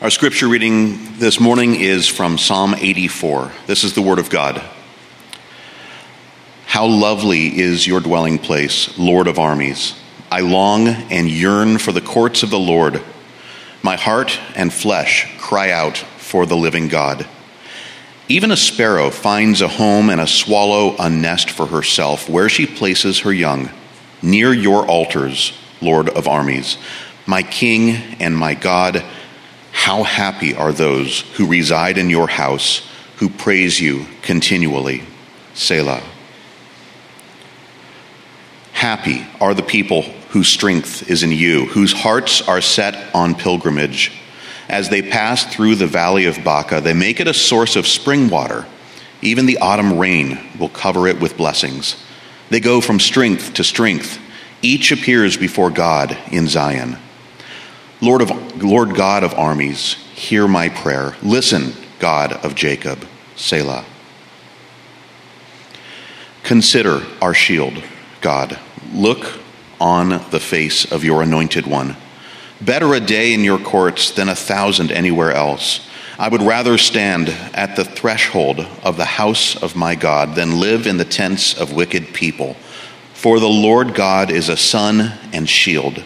Our scripture reading this morning is from Psalm 84. This is the Word of God. How lovely is your dwelling place, Lord of armies! I long and yearn for the courts of the Lord. My heart and flesh cry out for the living God. Even a sparrow finds a home and a swallow a nest for herself where she places her young, near your altars, Lord of armies. My King and my God, how happy are those who reside in your house, who praise you continually. Selah. Happy are the people whose strength is in you, whose hearts are set on pilgrimage. As they pass through the valley of Baca, they make it a source of spring water. Even the autumn rain will cover it with blessings. They go from strength to strength. Each appears before God in Zion. Lord, of, Lord God of armies, hear my prayer. Listen, God of Jacob, Selah. Consider our shield, God. Look on the face of your anointed one. Better a day in your courts than a thousand anywhere else. I would rather stand at the threshold of the house of my God than live in the tents of wicked people. For the Lord God is a sun and shield.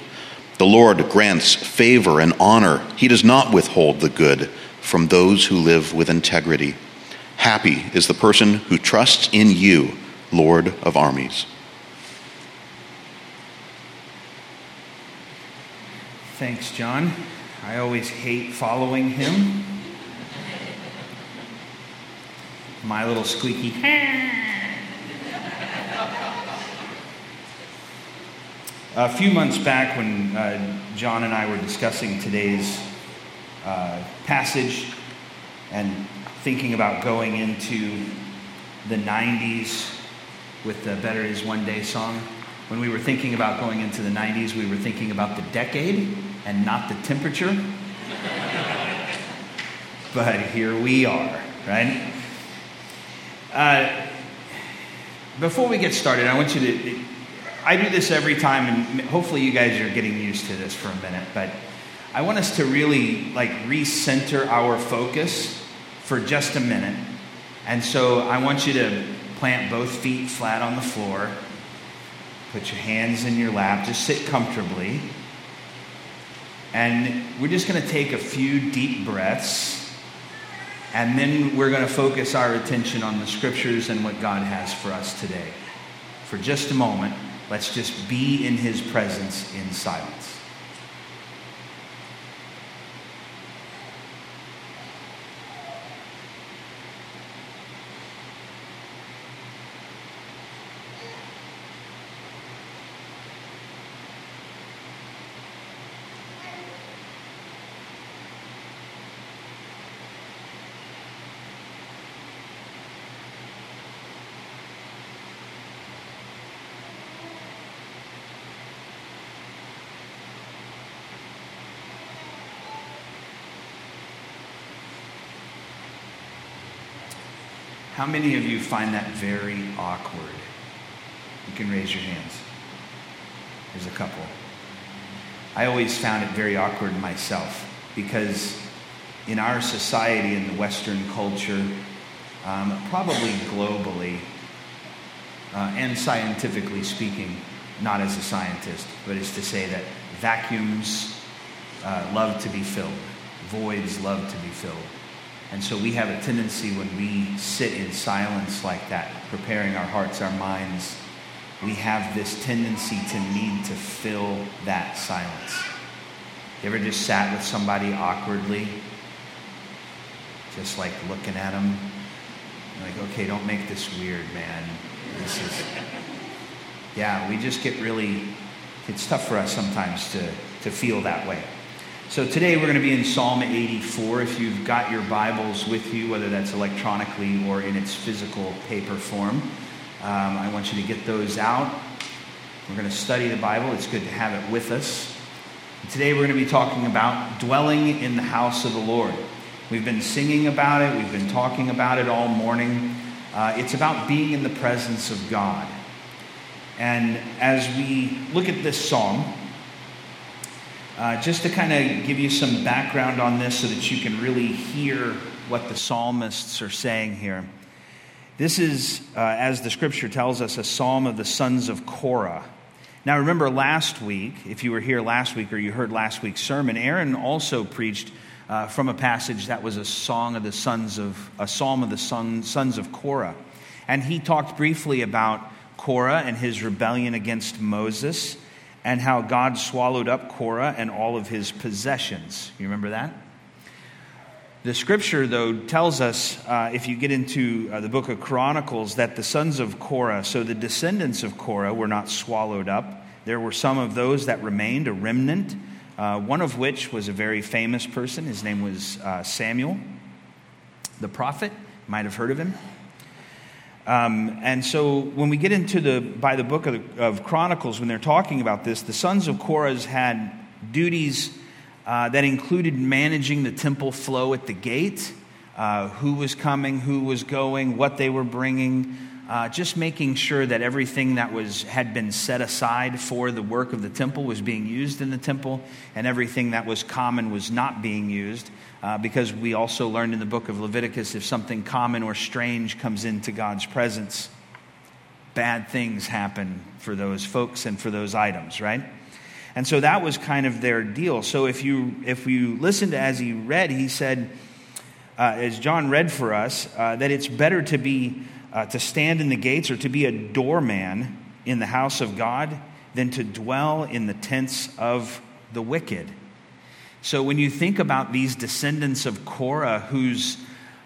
The Lord grants favor and honor. He does not withhold the good from those who live with integrity. Happy is the person who trusts in you, Lord of armies. Thanks, John. I always hate following him. My little squeaky. A few months back, when uh, John and I were discussing today's uh, passage and thinking about going into the 90s with the Better Is One Day song, when we were thinking about going into the 90s, we were thinking about the decade and not the temperature. but here we are, right? Uh, before we get started, I want you to I do this every time, and hopefully you guys are getting used to this for a minute, but I want us to really like recenter our focus for just a minute. And so I want you to plant both feet flat on the floor, put your hands in your lap, just sit comfortably. And we're just going to take a few deep breaths. And then we're going to focus our attention on the scriptures and what God has for us today. For just a moment. Let's just be in his presence in silence. How many of you find that very awkward? You can raise your hands. There's a couple. I always found it very awkward myself because in our society, in the Western culture, um, probably globally, uh, and scientifically speaking, not as a scientist, but is to say that vacuums uh, love to be filled, voids love to be filled. And so we have a tendency when we sit in silence like that, preparing our hearts, our minds, we have this tendency to need to fill that silence. You ever just sat with somebody awkwardly, just like looking at them? Like, okay, don't make this weird, man. This is, yeah, we just get really, it's tough for us sometimes to, to feel that way. So today we're going to be in Psalm 84. If you've got your Bibles with you, whether that's electronically or in its physical paper form, um, I want you to get those out. We're going to study the Bible. It's good to have it with us. Today we're going to be talking about dwelling in the house of the Lord. We've been singing about it, we've been talking about it all morning. Uh, it's about being in the presence of God. And as we look at this psalm, Uh, just to kind of give you some background on this so that you can really hear what the psalmists are saying here. This is, uh, as the scripture tells us, a psalm of the sons of Korah. Now, remember last week, if you were here last week or you heard last week's sermon, Aaron also preached uh, from a passage that was a song of the sons of a psalm of the son, sons of Korah, and he talked briefly about Korah and his rebellion against Moses, and how God swallowed up Korah and all of his possessions. You remember that? The scripture, though, tells us, uh, if you get into uh, the book of Chronicles, that the sons of Korah, so the descendants of Korah, were not swallowed up. There were some of those that remained, a remnant, uh, one of which was a very famous person. His name was uh, Samuel, the prophet. You might have heard of him. Um, and so when we get into the, by the book of, of Chronicles, when they're talking about this, the sons of Korahs had duties uh, that included managing the temple flow at the gate, uh, who was coming, who was going, what they were bringing, uh, just making sure that everything that was had been set aside for the work of the temple was being used in the temple, and everything that was common was not being used. Uh, because we also learned in the book of Leviticus if something common or strange comes into God's presence, bad things happen for those folks and for those items, right? And so that was kind of their deal. So if you if you listened as he read, he said, uh, as John read for us, uh, that it's better to be uh, to stand in the gates or to be a doorman in the house of God than to dwell in the tents of the wicked. So when you think about these descendants of Korah, whose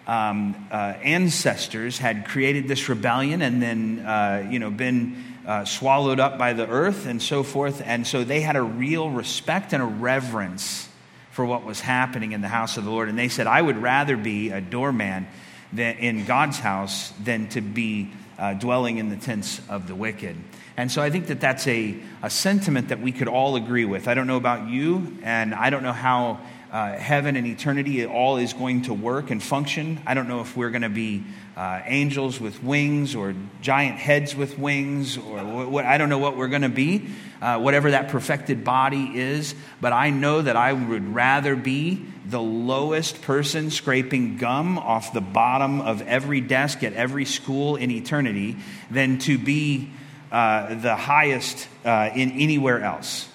um, uh, ancestors had created this rebellion and then uh, you know been uh, swallowed up by the earth and so forth. And so they had a real respect and a reverence for what was happening in the house of the Lord. And they said, I would rather be a doorman than, in God's house than to be uh, dwelling in the tents of the wicked. And so I think that that's a, a sentiment that we could all agree with. I don't know about you, and I don't know how uh, heaven and eternity all is going to work and function. I don't know if we're going to be uh, angels with wings or giant heads with wings or what, what I don't know what we're going to be, uh, whatever that perfected body is. But I know that I would rather be the lowest person scraping gum off the bottom of every desk at every school in eternity than to be uh, the highest uh, in anywhere else.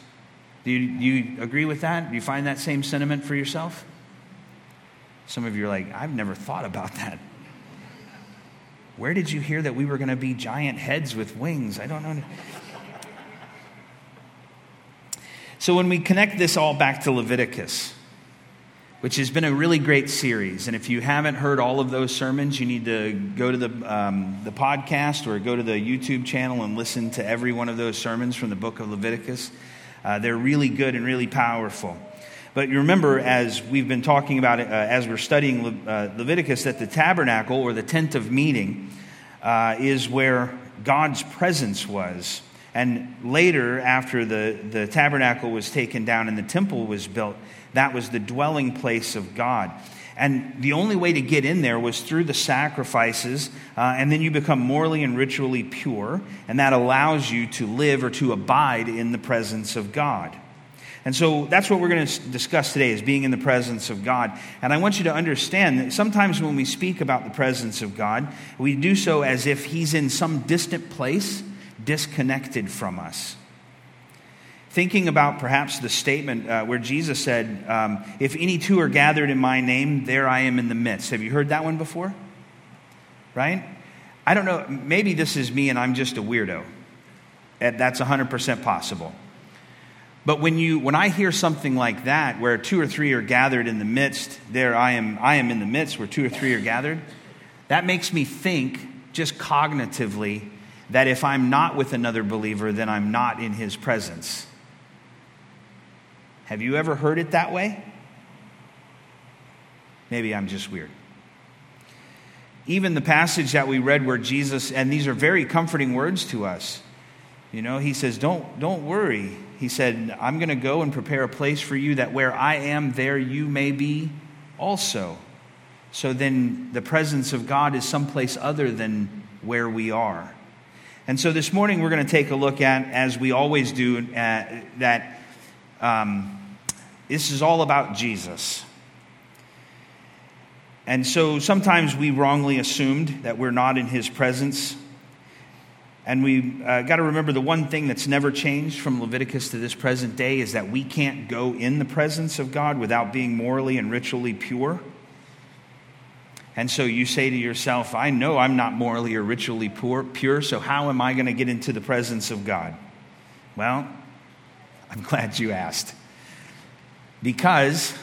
Do you, do you agree with that? Do you find that same sentiment for yourself? Some of you are like, I've never thought about that. Where did you hear that we were going to be giant heads with wings? I don't know. So, when we connect this all back to Leviticus, which has been a really great series, and if you haven't heard all of those sermons, you need to go to the, um, the podcast or go to the YouTube channel and listen to every one of those sermons from the book of Leviticus. Uh, they're really good and really powerful. But you remember, as we've been talking about it, uh, as we're studying Le- uh, Leviticus, that the tabernacle or the tent of meeting uh, is where God's presence was. And later, after the, the tabernacle was taken down and the temple was built, that was the dwelling place of God. And the only way to get in there was through the sacrifices, uh, and then you become morally and ritually pure, and that allows you to live or to abide in the presence of God. And so that's what we're going to discuss today is being in the presence of God. And I want you to understand that sometimes when we speak about the presence of God, we do so as if he's in some distant place, disconnected from us thinking about perhaps the statement uh, where Jesus said, um, If any two are gathered in my name, there I am in the midst. Have you heard that one before? Right? I don't know. Maybe this is me and I'm just a weirdo. That's 100% possible. But when, you, when I hear something like that, where two or three are gathered in the midst, there I am, I am in the midst where two or three are gathered, that makes me think just cognitively that if I'm not with another believer, then I'm not in his presence. Have you ever heard it that way? Maybe I'm just weird. Even the passage that we read where Jesus, and these are very comforting words to us. You know, he says, Don't, don't worry. He said, I'm going to go and prepare a place for you that where I am, there you may be also. So then the presence of God is someplace other than where we are. And so this morning we're going to take a look at, as we always do, uh, that um, This is all about Jesus. And so sometimes we wrongly assumed that we're not in his presence. And we uh, got to remember the one thing that's never changed from Leviticus to this present day is that we can't go in the presence of God without being morally and ritually pure. And so you say to yourself, I know I'm not morally or ritually pure, pure so how am I going to get into the presence of God? Well, I'm glad you asked. Because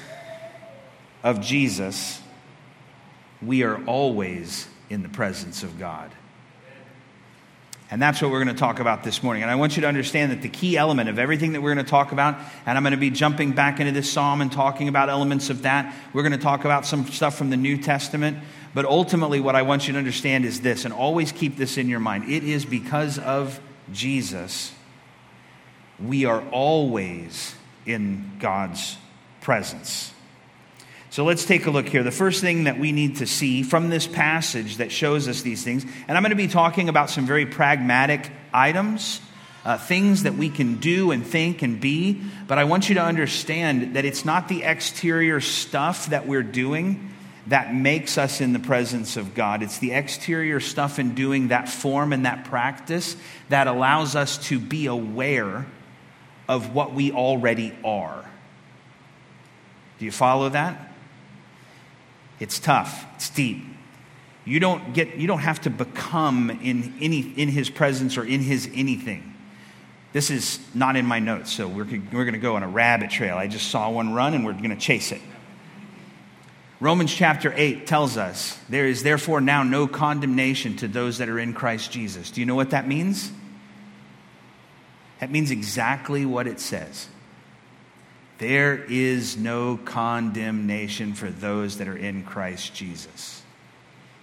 of Jesus, we are always in the presence of God. And that's what we're going to talk about this morning. And I want you to understand that the key element of everything that we're going to talk about, and I'm going to be jumping back into this psalm and talking about elements of that. We're going to talk about some stuff from the New Testament. But ultimately, what I want you to understand is this, and always keep this in your mind it is because of Jesus, we are always in God's presence. So let's take a look here. The first thing that we need to see from this passage that shows us these things, and I'm going to be talking about some very pragmatic items, uh, things that we can do and think and be, but I want you to understand that it's not the exterior stuff that we're doing that makes us in the presence of God. It's the exterior stuff and doing that form and that practice that allows us to be aware of what we already are. Do you follow that? It's tough, it's deep. You don't, get, you don't have to become in, any, in his presence or in his anything. This is not in my notes, so we're, we're going to go on a rabbit trail. I just saw one run and we're going to chase it. Romans chapter 8 tells us there is therefore now no condemnation to those that are in Christ Jesus. Do you know what that means? That means exactly what it says. There is no condemnation for those that are in Christ Jesus.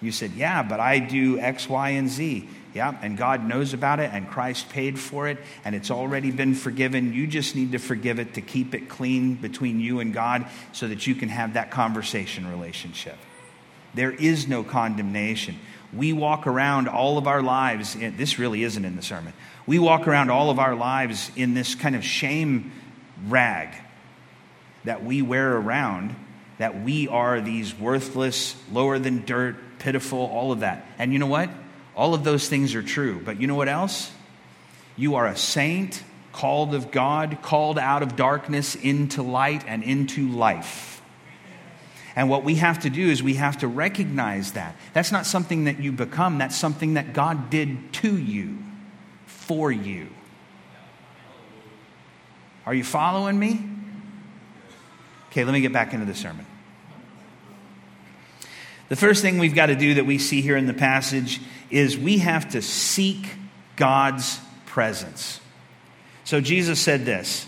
You said, Yeah, but I do X, Y, and Z. Yeah, and God knows about it, and Christ paid for it, and it's already been forgiven. You just need to forgive it to keep it clean between you and God so that you can have that conversation relationship. There is no condemnation. We walk around all of our lives, this really isn't in the sermon. We walk around all of our lives in this kind of shame rag that we wear around that we are these worthless, lower than dirt, pitiful, all of that. And you know what? All of those things are true. But you know what else? You are a saint, called of God, called out of darkness into light and into life. And what we have to do is we have to recognize that. That's not something that you become, that's something that God did to you, for you. Are you following me? Okay, let me get back into the sermon. The first thing we've got to do that we see here in the passage is we have to seek God's presence. So Jesus said this.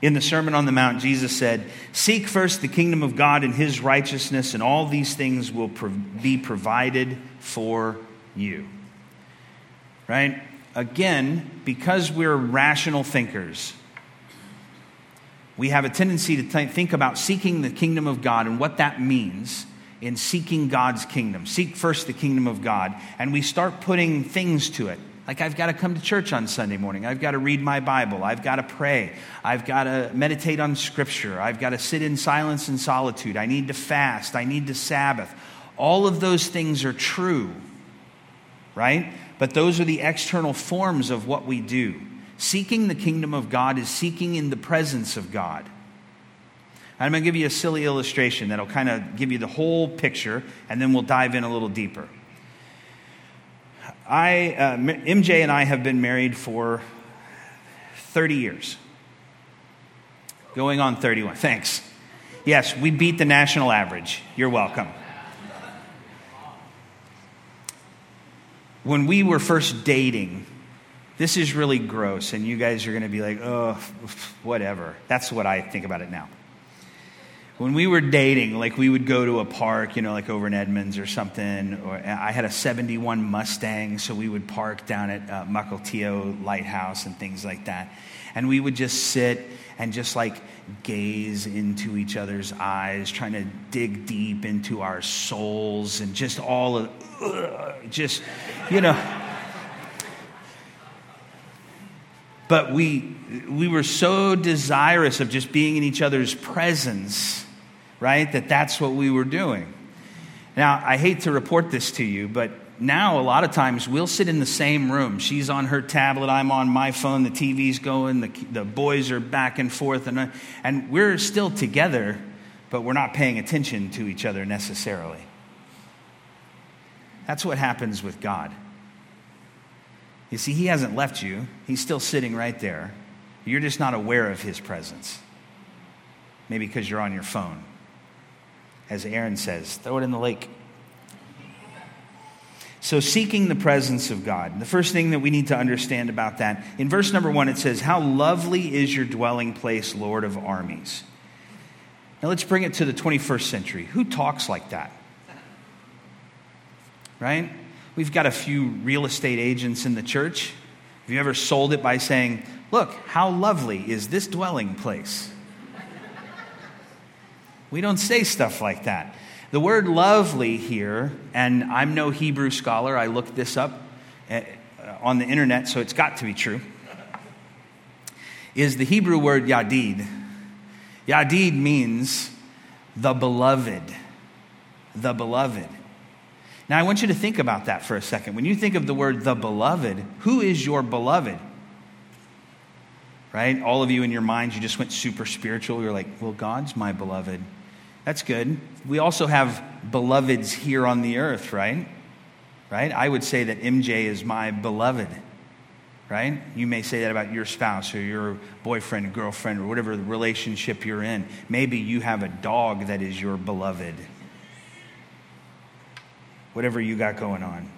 In the Sermon on the Mount, Jesus said, Seek first the kingdom of God and his righteousness, and all these things will be provided for you. Right? Again, because we're rational thinkers, we have a tendency to th- think about seeking the kingdom of God and what that means in seeking God's kingdom. Seek first the kingdom of God. And we start putting things to it. Like, I've got to come to church on Sunday morning. I've got to read my Bible. I've got to pray. I've got to meditate on Scripture. I've got to sit in silence and solitude. I need to fast. I need to Sabbath. All of those things are true, right? But those are the external forms of what we do. Seeking the kingdom of God is seeking in the presence of God. I'm going to give you a silly illustration that'll kind of give you the whole picture, and then we'll dive in a little deeper. I, uh, MJ and I have been married for 30 years. Going on 31. Thanks. Yes, we beat the national average. You're welcome. When we were first dating, this is really gross, and you guys are going to be like, oh, whatever. That's what I think about it now. When we were dating, like we would go to a park, you know, like over in Edmonds or something. Or I had a '71 Mustang, so we would park down at uh, Mukilteo Lighthouse and things like that. And we would just sit and just like gaze into each other's eyes, trying to dig deep into our souls, and just all of, uh, just, you know. But we, we were so desirous of just being in each other's presence, right, that that's what we were doing. Now, I hate to report this to you, but now a lot of times we'll sit in the same room. She's on her tablet, I'm on my phone, the TV's going, the, the boys are back and forth, and, and we're still together, but we're not paying attention to each other necessarily. That's what happens with God. You see, He hasn't left you, He's still sitting right there. You're just not aware of His presence. Maybe because you're on your phone. As Aaron says, throw it in the lake. So, seeking the presence of God. The first thing that we need to understand about that, in verse number one, it says, How lovely is your dwelling place, Lord of armies. Now, let's bring it to the 21st century. Who talks like that? Right? We've got a few real estate agents in the church. Have you ever sold it by saying, Look, how lovely is this dwelling place? we don't say stuff like that. The word lovely here, and I'm no Hebrew scholar, I looked this up eh, on the internet, so it's got to be true, is the Hebrew word yadid. Yadid means the beloved. The beloved. Now, I want you to think about that for a second. When you think of the word the beloved, who is your beloved? Right? All of you in your minds, you just went super spiritual. You're like, well, God's my beloved. That's good. We also have beloveds here on the earth, right? Right? I would say that MJ is my beloved, right? You may say that about your spouse or your boyfriend, girlfriend, or whatever relationship you're in. Maybe you have a dog that is your beloved. Whatever you got going on.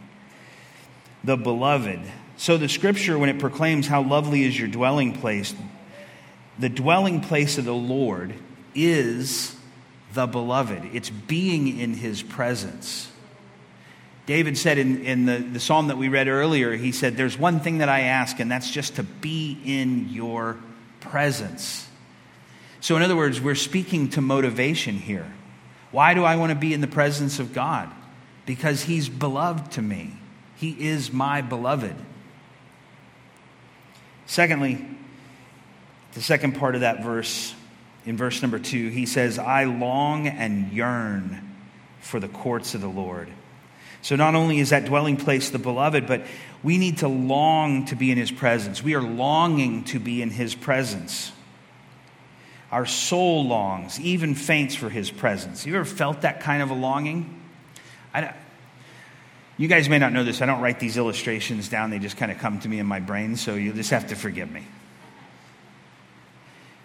The beloved. So the scripture, when it proclaims how lovely is your dwelling place, the dwelling place of the Lord is the beloved. It's being in his presence. David said in, in the, the psalm that we read earlier, he said, There's one thing that I ask, and that's just to be in your presence. So, in other words, we're speaking to motivation here. Why do I want to be in the presence of God? Because he's beloved to me, he is my beloved. Secondly, the second part of that verse in verse number two, he says, I long and yearn for the courts of the Lord. So not only is that dwelling place the beloved, but we need to long to be in his presence. We are longing to be in his presence. Our soul longs, even faints for his presence. You ever felt that kind of a longing? I, you guys may not know this. I don't write these illustrations down, they just kind of come to me in my brain, so you'll just have to forgive me.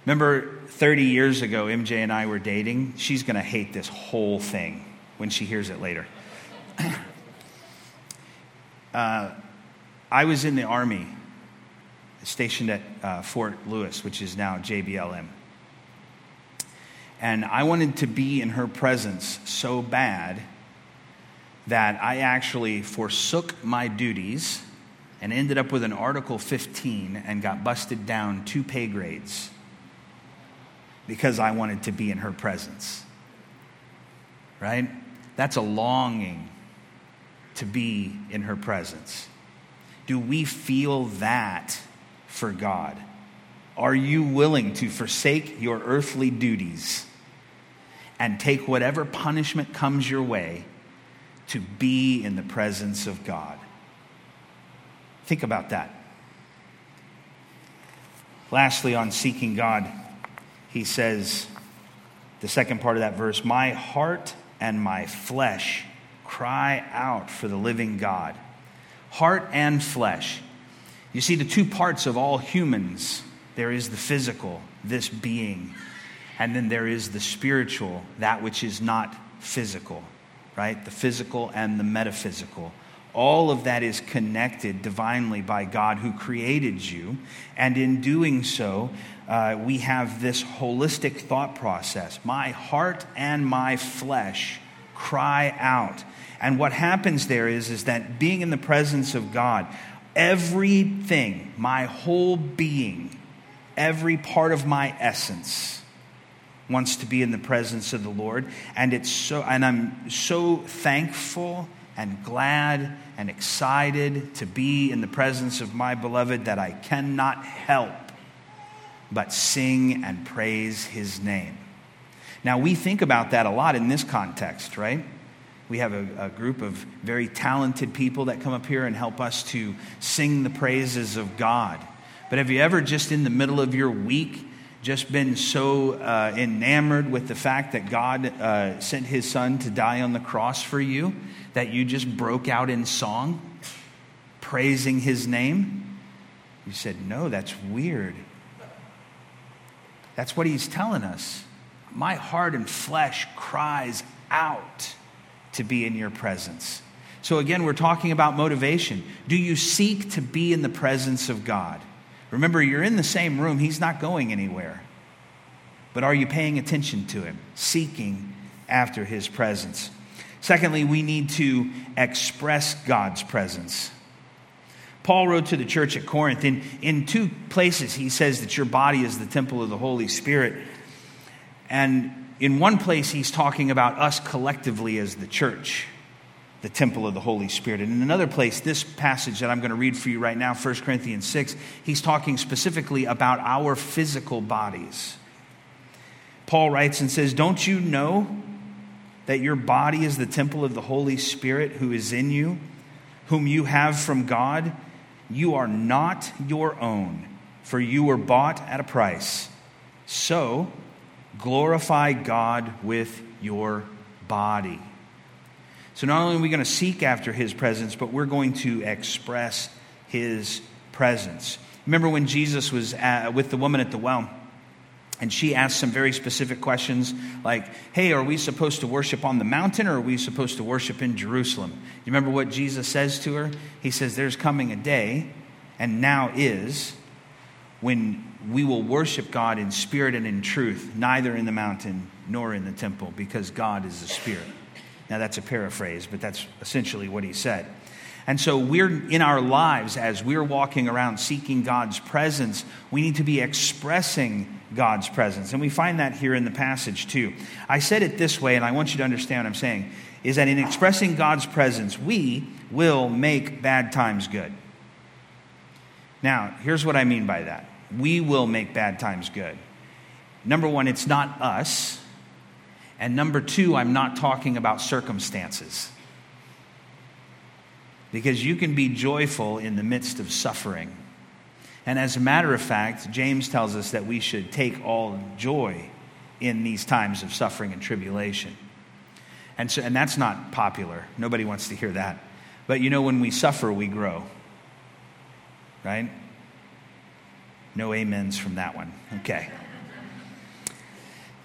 Remember 30 years ago, MJ and I were dating? She's going to hate this whole thing when she hears it later. uh, I was in the Army, stationed at uh, Fort Lewis, which is now JBLM. And I wanted to be in her presence so bad that I actually forsook my duties and ended up with an Article 15 and got busted down two pay grades because I wanted to be in her presence. Right? That's a longing to be in her presence. Do we feel that for God? Are you willing to forsake your earthly duties and take whatever punishment comes your way to be in the presence of God? Think about that. Lastly, on seeking God, he says, the second part of that verse, My heart and my flesh cry out for the living God. Heart and flesh. You see, the two parts of all humans there is the physical, this being, and then there is the spiritual, that which is not physical, right? The physical and the metaphysical. All of that is connected divinely by God who created you. And in doing so, uh, we have this holistic thought process. My heart and my flesh cry out. And what happens there is, is that being in the presence of God, everything, my whole being, every part of my essence, wants to be in the presence of the Lord. And it's so, and I'm so thankful and glad and excited to be in the presence of my beloved that I cannot help but sing and praise his name. Now, we think about that a lot in this context, right? We have a, a, group of very talented people that come up here and help us to sing the praises of God. But have you ever, just in the middle of your week, just been so uh, enamored with the fact that God uh, sent his son to die on the cross for you that you just broke out in song, praising his name? You said, No, that's weird. That's what he's telling us. My heart and flesh cries out to be in your presence. So, again, we're talking about motivation. Do you seek to be in the presence of God? Remember, you're in the same room, He's not going anywhere. But are you paying attention to Him, seeking after His presence? Secondly, we need to express God's presence. Paul wrote to the church at Corinth. In, in two places, he says that your body is the temple of the Holy Spirit. And in one place, he's talking about us collectively as the church, the temple of the Holy Spirit. And in another place, this passage that I'm going to read for you right now, 1 Corinthians 6, he's talking specifically about our physical bodies. Paul writes and says, Don't you know that your body is the temple of the Holy Spirit who is in you, whom you have from God? You are not your own, for you were bought at a price. So glorify God with your body. So not only are we going to seek after his presence, but we're going to express his presence. Remember when Jesus was at, with the woman at the well? And she asked some very specific questions like, Hey, are we supposed to worship on the mountain or are we supposed to worship in Jerusalem? You remember what Jesus says to her? He says, There's coming a day, and now is, when we will worship God in spirit and in truth, neither in the mountain nor in the temple, because God is a spirit. Now, that's a paraphrase, but that's essentially what he said. And so, we're in our lives, as we're walking around seeking God's presence, we need to be expressing God's presence. And we find that here in the passage too. I said it this way, and I want you to understand what I'm saying is that in expressing God's presence, we will make bad times good. Now, here's what I mean by that we will make bad times good. Number one, it's not us. And number two, I'm not talking about circumstances. Because you can be joyful in the midst of suffering. And as a matter of fact, James tells us that we should take all joy in these times of suffering and tribulation. And, so, and that's not popular. Nobody wants to hear that. But you know, when we suffer, we grow. Right? No amens from that one. Okay.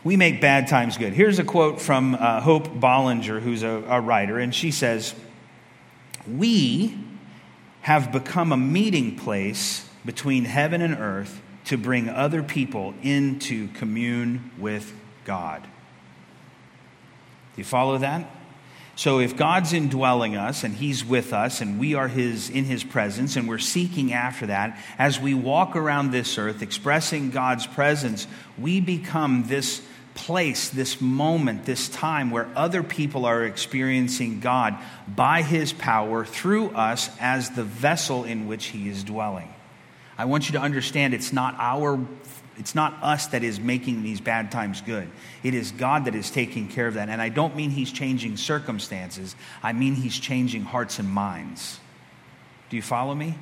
We make bad times good. Here's a quote from uh, Hope Bolinger, who's a, a writer, and she says, We have become a meeting place between heaven and earth to bring other people into commune with God. Do you follow that? So if God's indwelling us and he's with us and we are his in his presence and we're seeking after that as we walk around this earth expressing God's presence, we become this place, this moment, this time where other people are experiencing God by his power through us as the vessel in which he is dwelling. I want you to understand it's not our it's not us that is making these bad times good. It is God that is taking care of that. And I don't mean he's changing circumstances. I mean he's changing hearts and minds. Do you follow me?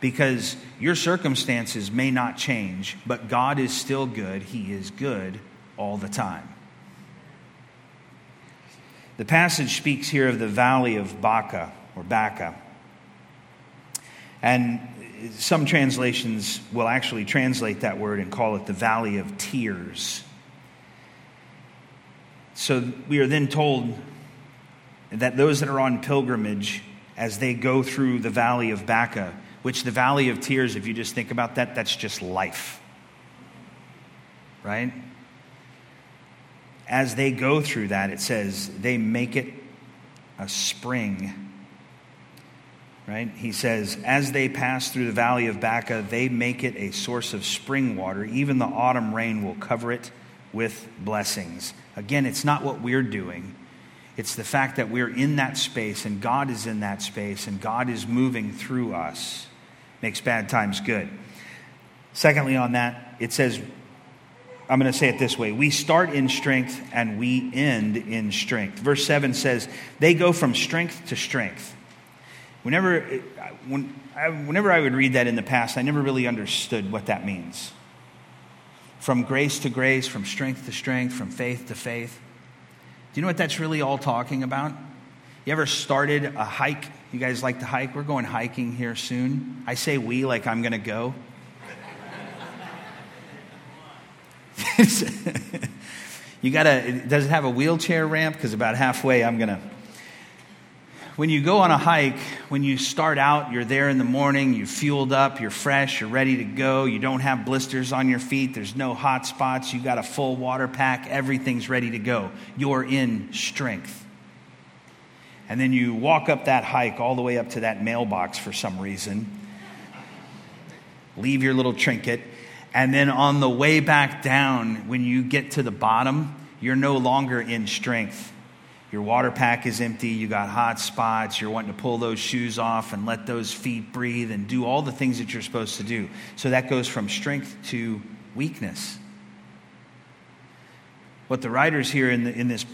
Because your circumstances may not change, but God is still good. He is good all the time. The passage speaks here of the valley of Baca or Baca. And some translations will actually translate that word and call it the valley of tears. So we are then told that those that are on pilgrimage, as they go through the valley of Baca, which the valley of tears, if you just think about that, that's just life. Right? As they go through that, it says they make it a spring right? He says, as they pass through the valley of Baca, they make it a source of spring water. Even the autumn rain will cover it with blessings. Again, it's not what we're doing, It's the fact that we're in that space and God is in that space and God is moving through us. Makes bad times good. Secondly, on that, it says, I'm going to say it this way we start in strength and we end in strength. Verse 7 says, they go from strength to strength. Whenever, when, whenever I would read that in the past, I never really understood what that means. From grace to grace, from strength to strength, from faith to faith. Do you know what that's really all talking about? You ever started a hike? You guys like to hike? We're going hiking here soon. I say we like I'm going to go. you got to, does it have a wheelchair ramp? Because about halfway I'm to when you go on a hike, when you start out, you're there in the morning, you're fueled up, you're fresh, you're ready to go, you don't have blisters on your feet, there's no hot spots, you got a full water pack, everything's ready to go. You're in strength. And then you walk up that hike all the way up to that mailbox for some reason, leave your little trinket, and then on the way back down, when you get to the bottom, you're no longer in strength your water pack is empty, you got hot spots, you're wanting to pull those shoes off and let those feet breathe and do all the things that you're supposed to do. So that goes from strength to weakness. What the writers here in, the, in this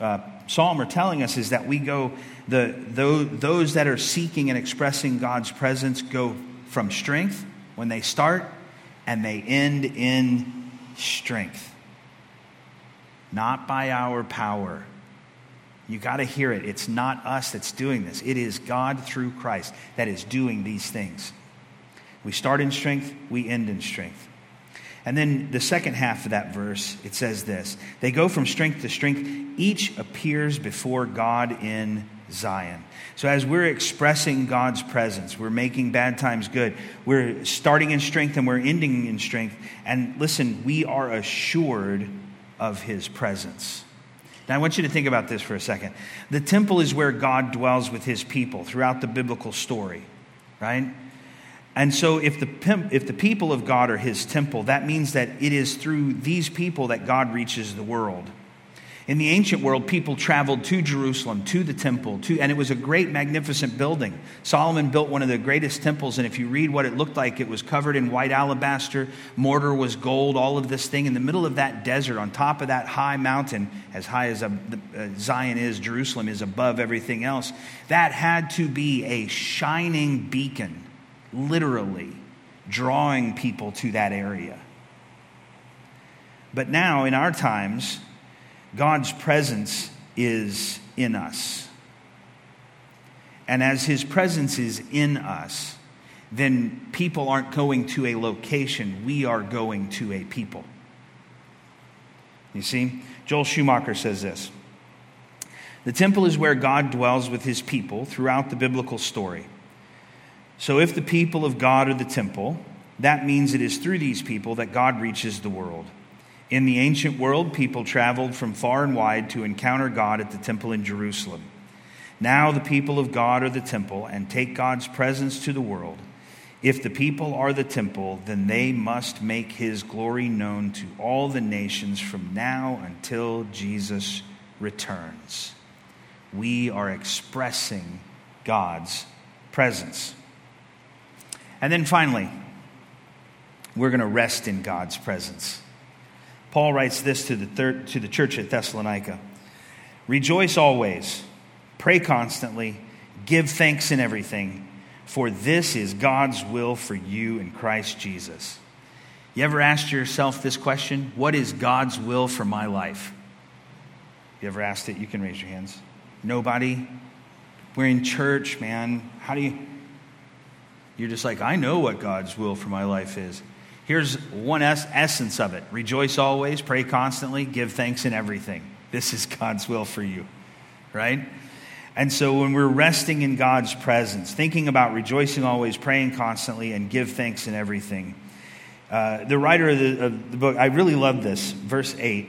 uh, psalm are telling us is that we go, the, those, those that are seeking and expressing God's presence go from strength when they start and they end in strength. Not by our power you got to hear it. It's not us that's doing this, it is God through Christ that is doing these things. We start in strength, we end in strength. And then the second half of that verse, it says this They go from strength to strength, each appears before God in Zion. So, as we're expressing God's presence, we're making bad times good. We're starting in strength and we're ending in strength. And listen, we are assured of his presence. Now, I want you to think about this for a second. The temple is where God dwells with his people throughout the biblical story, right? And so, if the, if the people of God are his temple, that means that it is through these people that God reaches the world. In the ancient world, people traveled to Jerusalem, to the temple, to, and it was a great, magnificent building. Solomon built one of the greatest temples, and if you read what it looked like, it was covered in white alabaster, mortar was gold, all of this thing in the middle of that desert, on top of that high mountain, as high as a, uh, Zion is, Jerusalem is above everything else. That had to be a shining beacon, literally, drawing people to that area. But now, in our times, God's presence is in us. And as his presence is in us, then people aren't going to a location, we are going to a people. You see? Joel Schumacher says this The temple is where God dwells with his people throughout the biblical story. So if the people of God are the temple, that means it is through these people that God reaches the world. In the ancient world, people traveled from far and wide to encounter God at the temple in Jerusalem. Now the people of God are the temple and take God's presence to the world. If the people are the temple, then they must make his glory known to all the nations from now until Jesus returns. We are expressing God's presence. And then finally, we're going to rest in God's presence. Paul writes this to the, third, to the church at Thessalonica Rejoice always, pray constantly, give thanks in everything, for this is God's will for you in Christ Jesus. You ever asked yourself this question? What is God's will for my life? You ever asked it? You can raise your hands. Nobody? We're in church, man. How do you? You're just like, I know what God's will for my life is. Here's one es- essence of it rejoice always, pray constantly, give thanks in everything. This is God's will for you, right? And so when we're resting in God's presence, thinking about rejoicing always, praying constantly, and give thanks in everything, uh, the writer of the, of the book, I really love this, verse 8.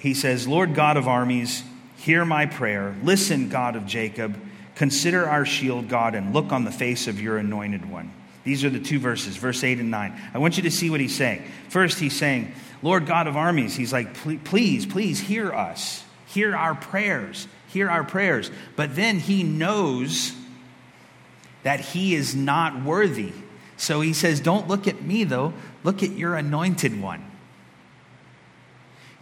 He says, Lord God of armies, hear my prayer. Listen, God of Jacob. Consider our shield, God, and look on the face of your anointed one. These are the two verses, verse 8 and 9. I want you to see what he's saying. First, he's saying, Lord God of armies, he's like, please, please hear us. Hear our prayers. hear our prayers. But then he knows that he is not worthy. So he says, Don't look at me, though. Look at your anointed one.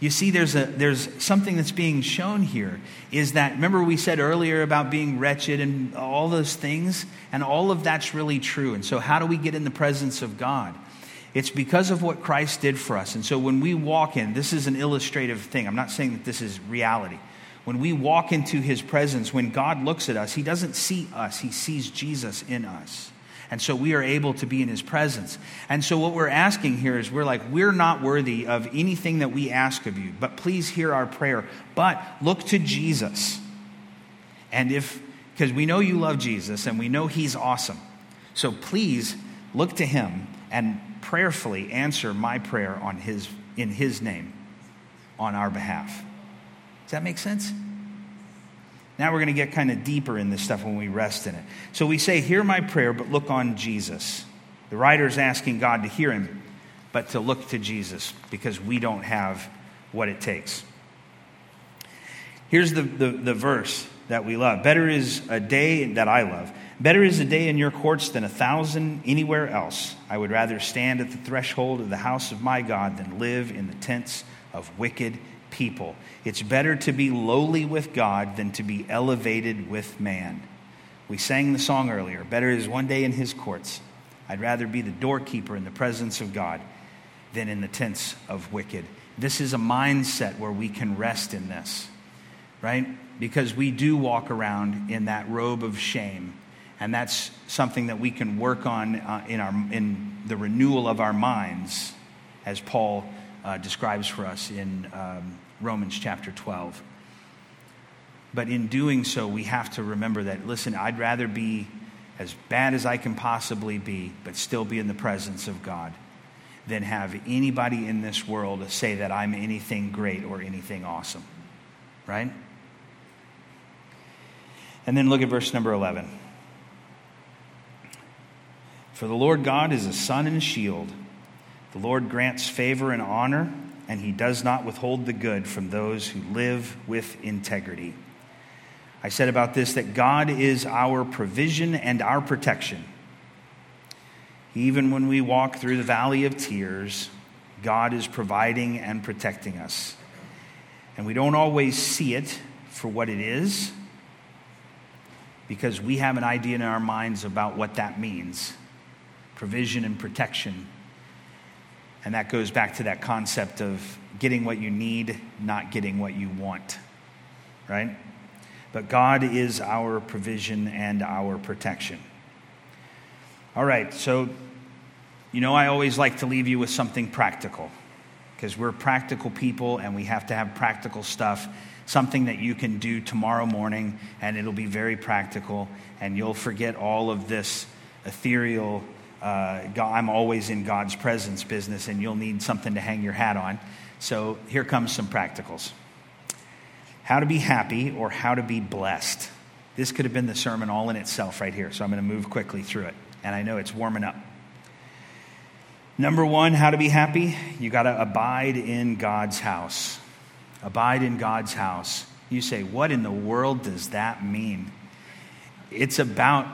You see, there's, a, there's something that's being shown here is that, remember, we said earlier about being wretched and all those things? And all of that's really true. And so, how do we get in the presence of God? It's because of what Christ did for us. And so, when we walk in, this is an illustrative thing. I'm not saying that this is reality. When we walk into his presence, when God looks at us, he doesn't see us, he sees Jesus in us. And so we are able to be in his presence. And so what we're asking here is we're like, we're not worthy of anything that we ask of you, but please hear our prayer. But look to Jesus. And if, because we know you love Jesus and we know he's awesome. So please look to him and prayerfully answer my prayer on his, in his name on our behalf. Does that make sense? Now we're going to get kind of deeper in this stuff when we rest in it. So we say, Hear my prayer, but look on Jesus. The writer is asking God to hear him, but to look to Jesus because we don't have what it takes. Here's the, the, the verse that we love Better is a day that I love. Better is a day in your courts than a thousand anywhere else. I would rather stand at the threshold of the house of my God than live in the tents of wicked people. It's better to be lowly with God than to be elevated with man. We sang the song earlier Better is one day in his courts. I'd rather be the doorkeeper in the presence of God than in the tents of wicked. This is a mindset where we can rest in this, right? Because we do walk around in that robe of shame. And that's something that we can work on uh, in, our, in the renewal of our minds, as Paul uh, describes for us in um, Romans chapter 12. But in doing so, we have to remember that, listen, I'd rather be as bad as I can possibly be, but still be in the presence of God, than have anybody in this world say that I'm anything great or anything awesome. Right? And then look at verse number 11. For the Lord God is a sun and shield. The Lord grants favor and honor and he does not withhold the good from those who live with integrity. I said about this that God is our provision and our protection. Even when we walk through the valley of tears, God is providing and protecting us. And we don't always see it for what it is because we have an idea in our minds about what that means provision and protection and that goes back to that concept of getting what you need, not getting what you want, right? But God is our provision and our protection. All right, so you know, I always like to leave you with something practical because we're practical people and we have to have practical stuff. Something that you can do tomorrow morning and it'll be very practical and you'll forget all of this ethereal uh, I'm always in God's presence business, and you'll need something to hang your hat on. So here comes some practicals how to be happy or how to be blessed. This could have been the sermon all in itself right here, so I'm going to move quickly through it. And I know it's warming up. Number one, how to be happy? You got to abide in God's house. Abide in God's house. You say, what in the world does that mean? It's about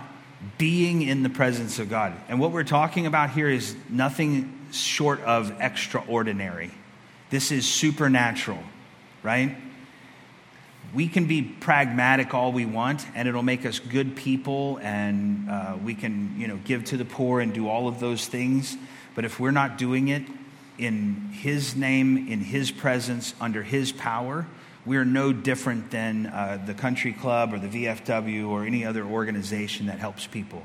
being in the presence of God. And what we're talking about here is nothing short of extraordinary. This is supernatural, right? We can be pragmatic all we want, and it'll make us good people, and uh, we can, you know, give to the poor and do all of those things. But if we're not doing it in His name, in His presence, under His power, we're no different than uh, the country club or the VFW or any other organization that helps people.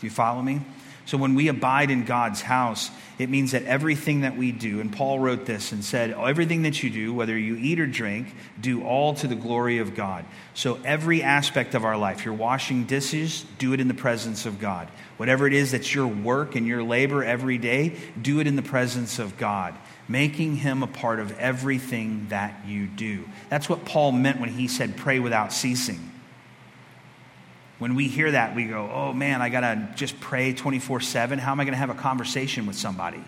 Do you follow me? So when we abide in God's house, it means that everything that we do, and Paul wrote this and said, everything that you do, whether you eat or drink, do all to the glory of God. So every aspect of our life, you're washing dishes, do it in the presence of God. Whatever it is that's your work and your labor every day, do it in the presence of God making him a part of everything that you do. That's what Paul meant when he said, pray without ceasing. When we hear that, we go, oh man, I got to just pray 24 7. How am I going to have a conversation with somebody?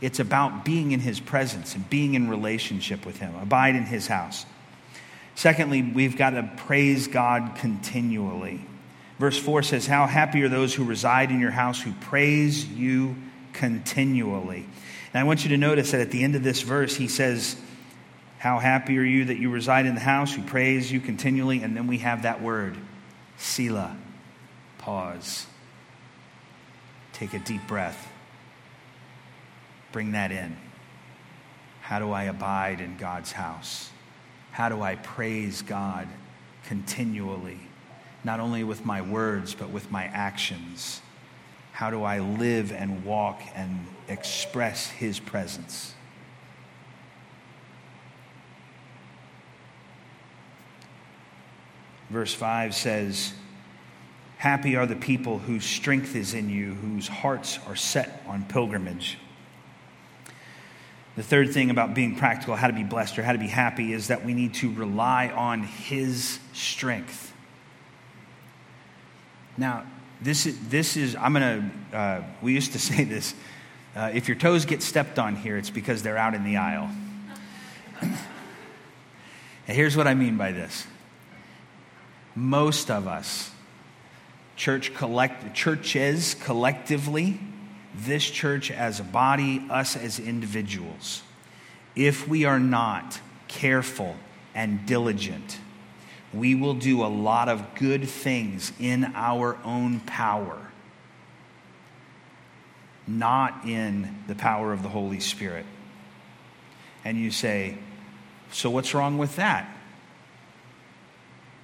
It's about being in his presence and being in relationship with him. Abide in his house. Secondly, we've got to praise God continually. Verse 4 says, How happy are those who reside in your house who praise you continually. And I want you to notice that at the end of this verse, he says, How happy are you that you reside in the house who praise you continually? And then we have that word, Selah. Pause. Take a deep breath. Bring that in. How do I abide in God's house? How do I praise God continually? Not only with my words, but with my actions. How do I live and walk and express His presence? Verse 5 says, Happy are the people whose strength is in you, whose hearts are set on pilgrimage. The third thing about being practical, how to be blessed or how to be happy, is that we need to rely on His strength. Now, this is, this is I'm going to, uh, we used to say this uh, if your toes get stepped on here, it's because they're out in the aisle. and here's what I mean by this most of us, church collect, churches collectively, this church as a body, us as individuals, if we are not careful and diligent, we will do a lot of good things in our own power, not in the power of the Holy Spirit. And you say, So what's wrong with that?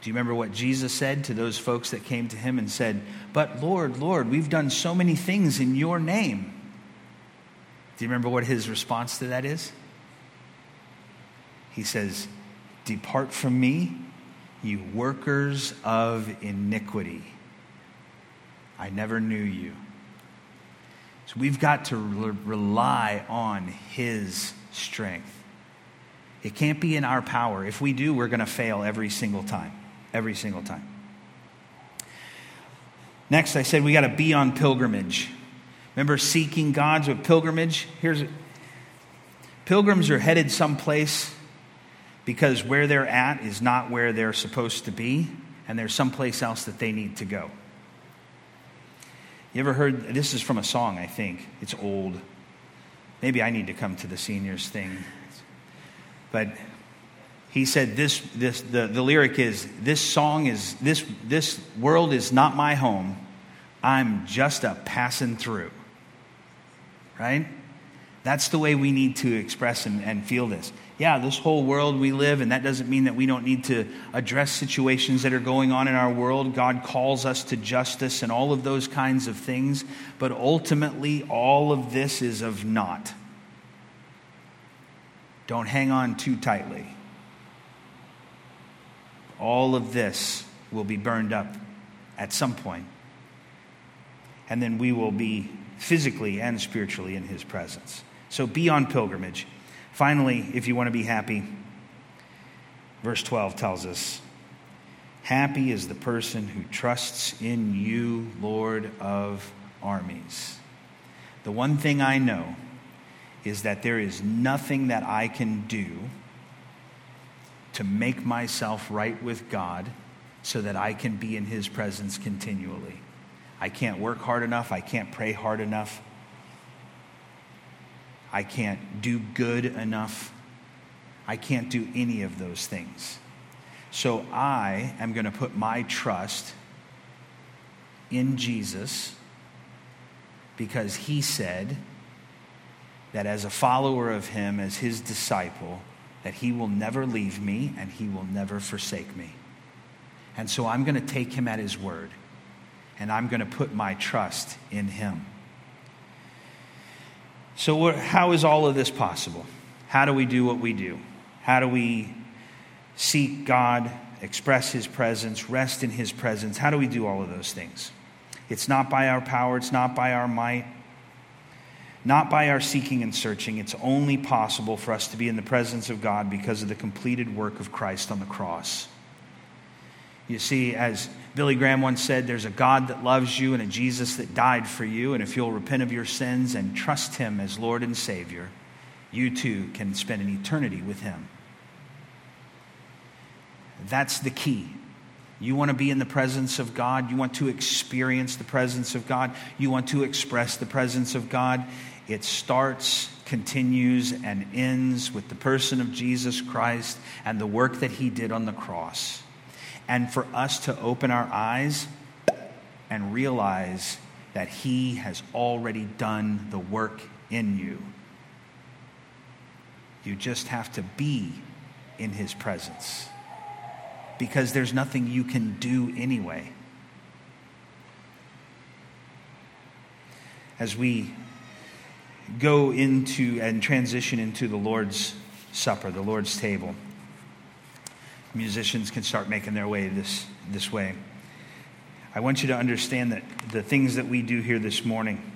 Do you remember what Jesus said to those folks that came to him and said, But Lord, Lord, we've done so many things in your name? Do you remember what his response to that is? He says, Depart from me, you workers of iniquity. I never knew you. So we've got to re- rely on his strength. It can't be in our power. If we do, we're going to fail every single time every single time. Next, I said we got to be on pilgrimage. Remember seeking God's with pilgrimage? Here's pilgrims are headed someplace because where they're at is not where they're supposed to be, and there's someplace else that they need to go. You ever heard this is from a song, I think. It's old. Maybe I need to come to the seniors thing. But he said this, this the, the lyric is this song is this this world is not my home i'm just a passing through right that's the way we need to express and, and feel this yeah this whole world we live and that doesn't mean that we don't need to address situations that are going on in our world god calls us to justice and all of those kinds of things but ultimately all of this is of naught don't hang on too tightly all of this will be burned up at some. And then we will be physically and spiritually in his presence. So be on pilgrimage. Finally, if you want to be happy, verse 12 tells us Happy is the person who trusts in you, Lord of armies. The one thing I know is that there is nothing that I can do to make myself right with God so that I can be in His presence continually. I can't work hard enough. I can't pray hard enough. I can't do good enough. I can't do any of those things. So I am going to put my trust in Jesus because he said that as a follower of him, as his disciple, that He will never leave me and He will never forsake me. And so I'm going to take Him at His word and I'm going to put my trust in Him. So, how is all of this possible? How do we do what we do? How do we seek God, express His presence, rest in His presence? How do we do all of those things? It's not by our power, it's not by our might, not by our seeking and searching. It's only possible for us to be in the presence of God because of the completed work of Christ on the cross. You see, as Billy Graham once said, there's a God that loves you and a Jesus that died for you. And if you'll repent of your sins and trust Him as Lord and Savior, you too can spend an eternity with Him. That's the key. You want to be in the presence of God. You want to experience the presence of God. You want to express the presence of God. It starts, continues, and ends with the person of Jesus Christ and the work that he did on the cross. And for us to open our eyes and realize that he has already done the work in you. You just have to be in his presence because there's nothing you can do anyway. As we go into and transition into the Lord's Supper, the Lord's table, musicians can start making their way this, this way. I want you to understand that the things that we do here this morning,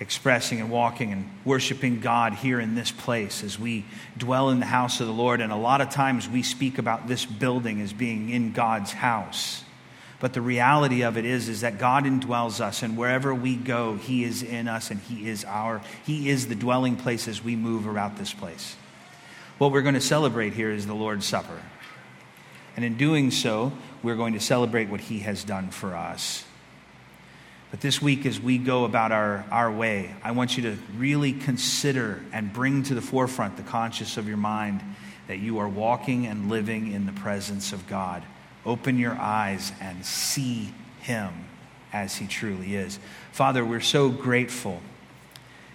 expressing and walking and worshiping God here in this place as we dwell in the house of the Lord. And a lot of times we speak about this building as being in God's house. But the reality of it is, is that God indwells us, and wherever we go, He is in us, and He is our, He is the dwelling place as we move around this place. What we're going to celebrate here is the Lord's Supper. And in doing so, we're going to celebrate what He has done for us. But this week, as we go about our, our way, I want you to really consider and bring to the forefront the conscious of your mind that you are walking and living in the presence of God. Open your eyes and see Him as He truly is. Father, we're so grateful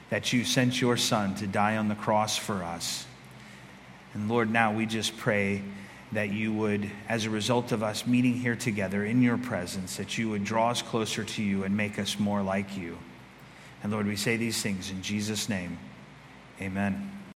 that you sent your Son to die on the cross for us. And Lord, now we just pray that you would, as a result of us meeting here together in your presence, that you would draw us closer to you and make us more like you. And Lord, we say these things in Jesus' name. Amen.